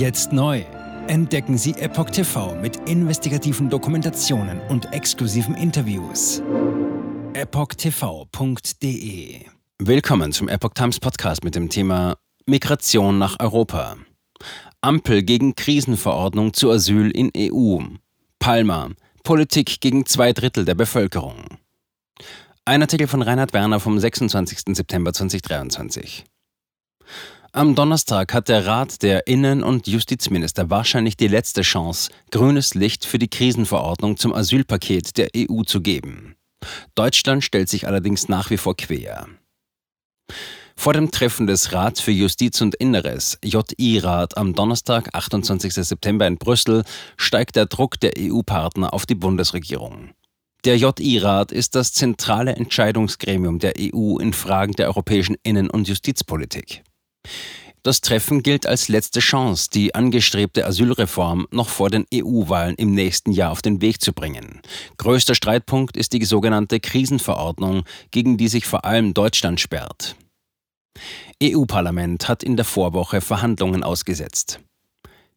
Jetzt neu. Entdecken Sie Epoch TV mit investigativen Dokumentationen und exklusiven Interviews. EpochTV.de Willkommen zum Epoch Times Podcast mit dem Thema Migration nach Europa. Ampel gegen Krisenverordnung zu Asyl in EU. Palma. Politik gegen zwei Drittel der Bevölkerung. Ein Artikel von Reinhard Werner vom 26. September 2023. Am Donnerstag hat der Rat der Innen- und Justizminister wahrscheinlich die letzte Chance, grünes Licht für die Krisenverordnung zum Asylpaket der EU zu geben. Deutschland stellt sich allerdings nach wie vor quer. Vor dem Treffen des Rats für Justiz und Inneres, JI-Rat, am Donnerstag, 28. September in Brüssel, steigt der Druck der EU-Partner auf die Bundesregierung. Der JI-Rat ist das zentrale Entscheidungsgremium der EU in Fragen der europäischen Innen- und Justizpolitik. Das Treffen gilt als letzte Chance, die angestrebte Asylreform noch vor den EU-Wahlen im nächsten Jahr auf den Weg zu bringen. Größter Streitpunkt ist die sogenannte Krisenverordnung, gegen die sich vor allem Deutschland sperrt. EU-Parlament hat in der Vorwoche Verhandlungen ausgesetzt.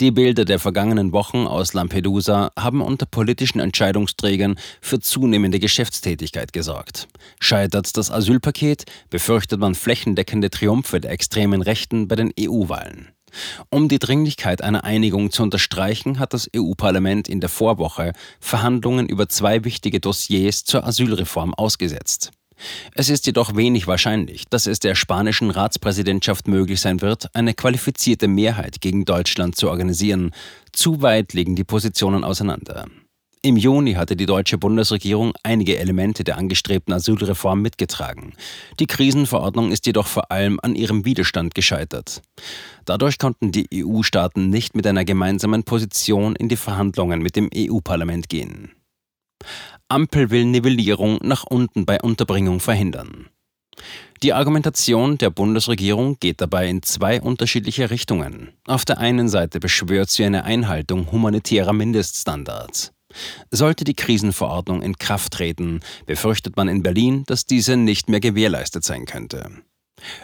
Die Bilder der vergangenen Wochen aus Lampedusa haben unter politischen Entscheidungsträgern für zunehmende Geschäftstätigkeit gesorgt. Scheitert das Asylpaket, befürchtet man flächendeckende Triumphe der extremen Rechten bei den EU-Wahlen. Um die Dringlichkeit einer Einigung zu unterstreichen, hat das EU-Parlament in der Vorwoche Verhandlungen über zwei wichtige Dossiers zur Asylreform ausgesetzt. Es ist jedoch wenig wahrscheinlich, dass es der spanischen Ratspräsidentschaft möglich sein wird, eine qualifizierte Mehrheit gegen Deutschland zu organisieren. Zu weit liegen die Positionen auseinander. Im Juni hatte die deutsche Bundesregierung einige Elemente der angestrebten Asylreform mitgetragen. Die Krisenverordnung ist jedoch vor allem an ihrem Widerstand gescheitert. Dadurch konnten die EU-Staaten nicht mit einer gemeinsamen Position in die Verhandlungen mit dem EU-Parlament gehen. Ampel will Nivellierung nach unten bei Unterbringung verhindern. Die Argumentation der Bundesregierung geht dabei in zwei unterschiedliche Richtungen. Auf der einen Seite beschwört sie eine Einhaltung humanitärer Mindeststandards. Sollte die Krisenverordnung in Kraft treten, befürchtet man in Berlin, dass diese nicht mehr gewährleistet sein könnte.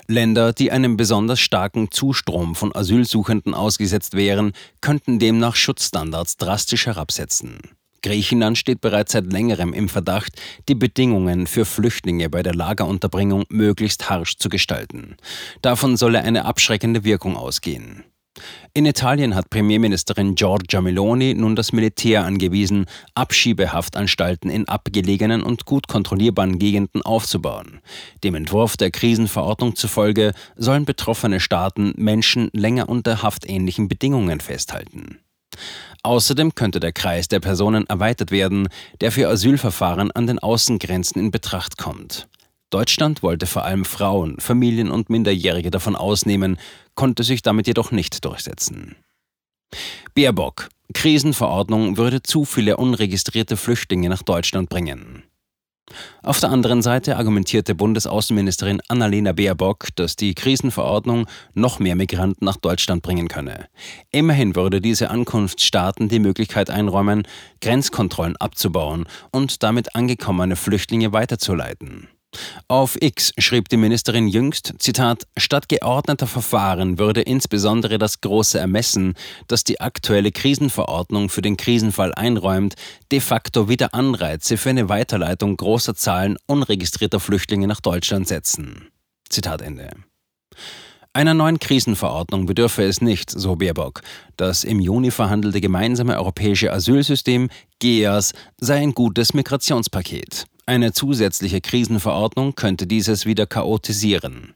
Länder, die einem besonders starken Zustrom von Asylsuchenden ausgesetzt wären, könnten demnach Schutzstandards drastisch herabsetzen. Griechenland steht bereits seit längerem im Verdacht, die Bedingungen für Flüchtlinge bei der Lagerunterbringung möglichst harsch zu gestalten. Davon solle eine abschreckende Wirkung ausgehen. In Italien hat Premierministerin Giorgia Meloni nun das Militär angewiesen, Abschiebehaftanstalten in abgelegenen und gut kontrollierbaren Gegenden aufzubauen. Dem Entwurf der Krisenverordnung zufolge sollen betroffene Staaten Menschen länger unter haftähnlichen Bedingungen festhalten. Außerdem könnte der Kreis der Personen erweitert werden, der für Asylverfahren an den Außengrenzen in Betracht kommt. Deutschland wollte vor allem Frauen, Familien und Minderjährige davon ausnehmen, konnte sich damit jedoch nicht durchsetzen. Baerbock. Krisenverordnung würde zu viele unregistrierte Flüchtlinge nach Deutschland bringen. Auf der anderen Seite argumentierte Bundesaußenministerin Annalena Baerbock, dass die Krisenverordnung noch mehr Migranten nach Deutschland bringen könne. Immerhin würde diese Ankunftsstaaten die Möglichkeit einräumen, Grenzkontrollen abzubauen und damit angekommene Flüchtlinge weiterzuleiten. Auf X schrieb die Ministerin jüngst, Zitat, statt geordneter Verfahren würde insbesondere das große Ermessen, das die aktuelle Krisenverordnung für den Krisenfall einräumt, de facto wieder Anreize für eine Weiterleitung großer Zahlen unregistrierter Flüchtlinge nach Deutschland setzen. Zitat Ende. Einer neuen Krisenverordnung bedürfe es nicht, so Baerbock. Das im Juni verhandelte gemeinsame europäische Asylsystem, GEAS, sei ein gutes Migrationspaket. Eine zusätzliche Krisenverordnung könnte dieses wieder chaotisieren.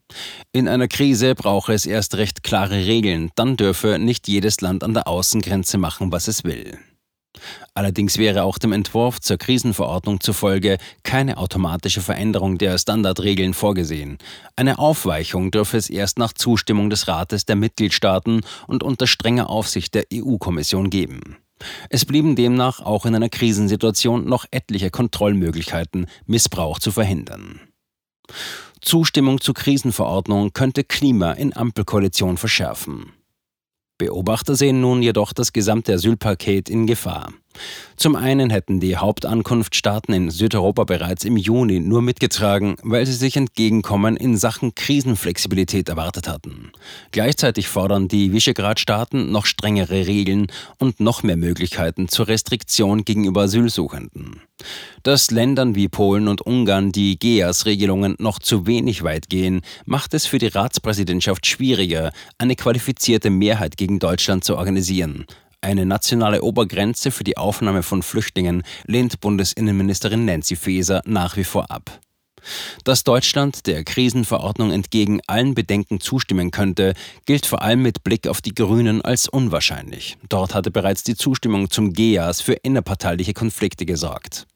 In einer Krise brauche es erst recht klare Regeln, dann dürfe nicht jedes Land an der Außengrenze machen, was es will. Allerdings wäre auch dem Entwurf zur Krisenverordnung zufolge keine automatische Veränderung der Standardregeln vorgesehen. Eine Aufweichung dürfe es erst nach Zustimmung des Rates der Mitgliedstaaten und unter strenger Aufsicht der EU-Kommission geben. Es blieben demnach auch in einer Krisensituation noch etliche Kontrollmöglichkeiten, Missbrauch zu verhindern. Zustimmung zur Krisenverordnung könnte Klima in Ampelkoalition verschärfen. Beobachter sehen nun jedoch das gesamte Asylpaket in Gefahr. Zum einen hätten die Hauptankunftsstaaten in Südeuropa bereits im Juni nur mitgetragen, weil sie sich Entgegenkommen in Sachen Krisenflexibilität erwartet hatten. Gleichzeitig fordern die Visegrad-Staaten noch strengere Regeln und noch mehr Möglichkeiten zur Restriktion gegenüber Asylsuchenden. Dass Ländern wie Polen und Ungarn die GEAS-Regelungen noch zu wenig weit gehen, macht es für die Ratspräsidentschaft schwieriger, eine qualifizierte Mehrheit gegen Deutschland zu organisieren. Eine nationale Obergrenze für die Aufnahme von Flüchtlingen lehnt Bundesinnenministerin Nancy Faeser nach wie vor ab. Dass Deutschland der Krisenverordnung entgegen allen Bedenken zustimmen könnte, gilt vor allem mit Blick auf die Grünen als unwahrscheinlich. Dort hatte bereits die Zustimmung zum GEAS für innerparteiliche Konflikte gesorgt.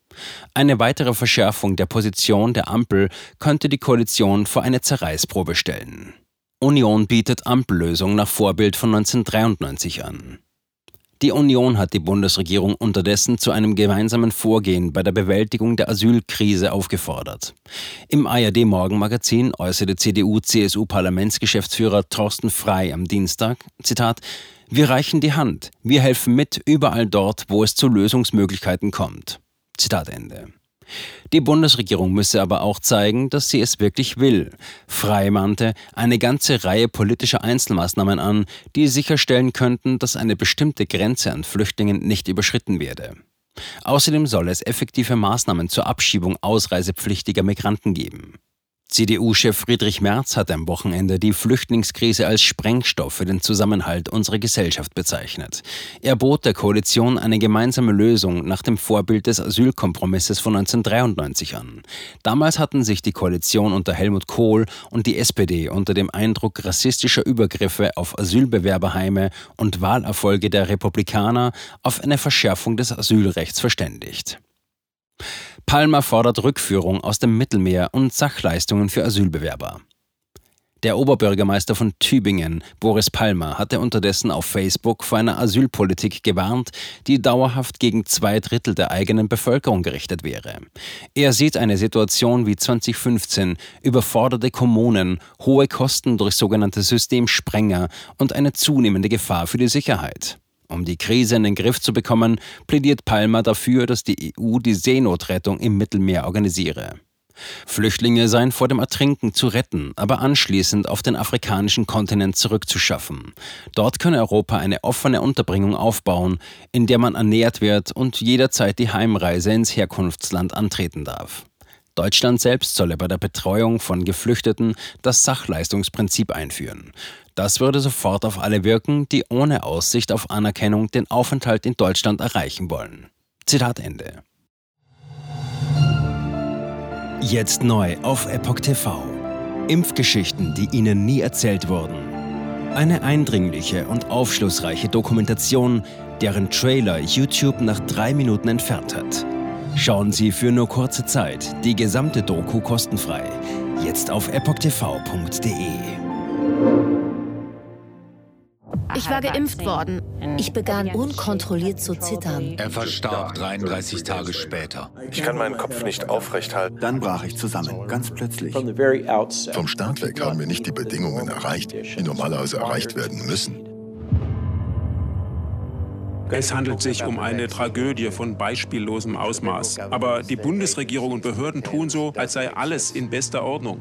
Eine weitere Verschärfung der Position der Ampel könnte die Koalition vor eine Zerreißprobe stellen. Union bietet Ampellösung nach Vorbild von 1993 an. Die Union hat die Bundesregierung unterdessen zu einem gemeinsamen Vorgehen bei der Bewältigung der Asylkrise aufgefordert. Im ARD Morgenmagazin äußerte CDU-CSU-Parlamentsgeschäftsführer Thorsten Frei am Dienstag, Zitat, wir reichen die Hand, wir helfen mit überall dort, wo es zu Lösungsmöglichkeiten kommt. Zitat Ende. Die Bundesregierung müsse aber auch zeigen, dass sie es wirklich will. Frei mahnte eine ganze Reihe politischer Einzelmaßnahmen an, die sicherstellen könnten, dass eine bestimmte Grenze an Flüchtlingen nicht überschritten werde. Außerdem soll es effektive Maßnahmen zur Abschiebung ausreisepflichtiger Migranten geben. CDU-Chef Friedrich Merz hat am Wochenende die Flüchtlingskrise als Sprengstoff für den Zusammenhalt unserer Gesellschaft bezeichnet. Er bot der Koalition eine gemeinsame Lösung nach dem Vorbild des Asylkompromisses von 1993 an. Damals hatten sich die Koalition unter Helmut Kohl und die SPD unter dem Eindruck rassistischer Übergriffe auf Asylbewerberheime und Wahlerfolge der Republikaner auf eine Verschärfung des Asylrechts verständigt. Palmer fordert Rückführung aus dem Mittelmeer und Sachleistungen für Asylbewerber. Der Oberbürgermeister von Tübingen, Boris Palmer, hatte unterdessen auf Facebook vor einer Asylpolitik gewarnt, die dauerhaft gegen zwei Drittel der eigenen Bevölkerung gerichtet wäre. Er sieht eine Situation wie 2015, überforderte Kommunen, hohe Kosten durch sogenannte Systemsprenger und eine zunehmende Gefahr für die Sicherheit. Um die Krise in den Griff zu bekommen, plädiert Palmer dafür, dass die EU die Seenotrettung im Mittelmeer organisiere. Flüchtlinge seien vor dem Ertrinken zu retten, aber anschließend auf den afrikanischen Kontinent zurückzuschaffen. Dort könne Europa eine offene Unterbringung aufbauen, in der man ernährt wird und jederzeit die Heimreise ins Herkunftsland antreten darf. Deutschland selbst solle bei der Betreuung von Geflüchteten das Sachleistungsprinzip einführen. Das würde sofort auf alle wirken, die ohne Aussicht auf Anerkennung den Aufenthalt in Deutschland erreichen wollen. Zitat Ende. Jetzt neu auf Epoch TV. Impfgeschichten, die Ihnen nie erzählt wurden. Eine eindringliche und aufschlussreiche Dokumentation, deren Trailer YouTube nach drei Minuten entfernt hat. Schauen Sie für nur kurze Zeit die gesamte Doku kostenfrei. Jetzt auf epochtv.de. Ich war geimpft worden. Ich begann unkontrolliert zu zittern. Er verstarb 33 Tage später. Ich kann meinen Kopf nicht aufrecht halten. Dann brach ich zusammen, ganz plötzlich. Vom Start weg haben wir nicht die Bedingungen erreicht, die normalerweise erreicht werden müssen. Es handelt sich um eine Tragödie von beispiellosem Ausmaß. Aber die Bundesregierung und Behörden tun so, als sei alles in bester Ordnung.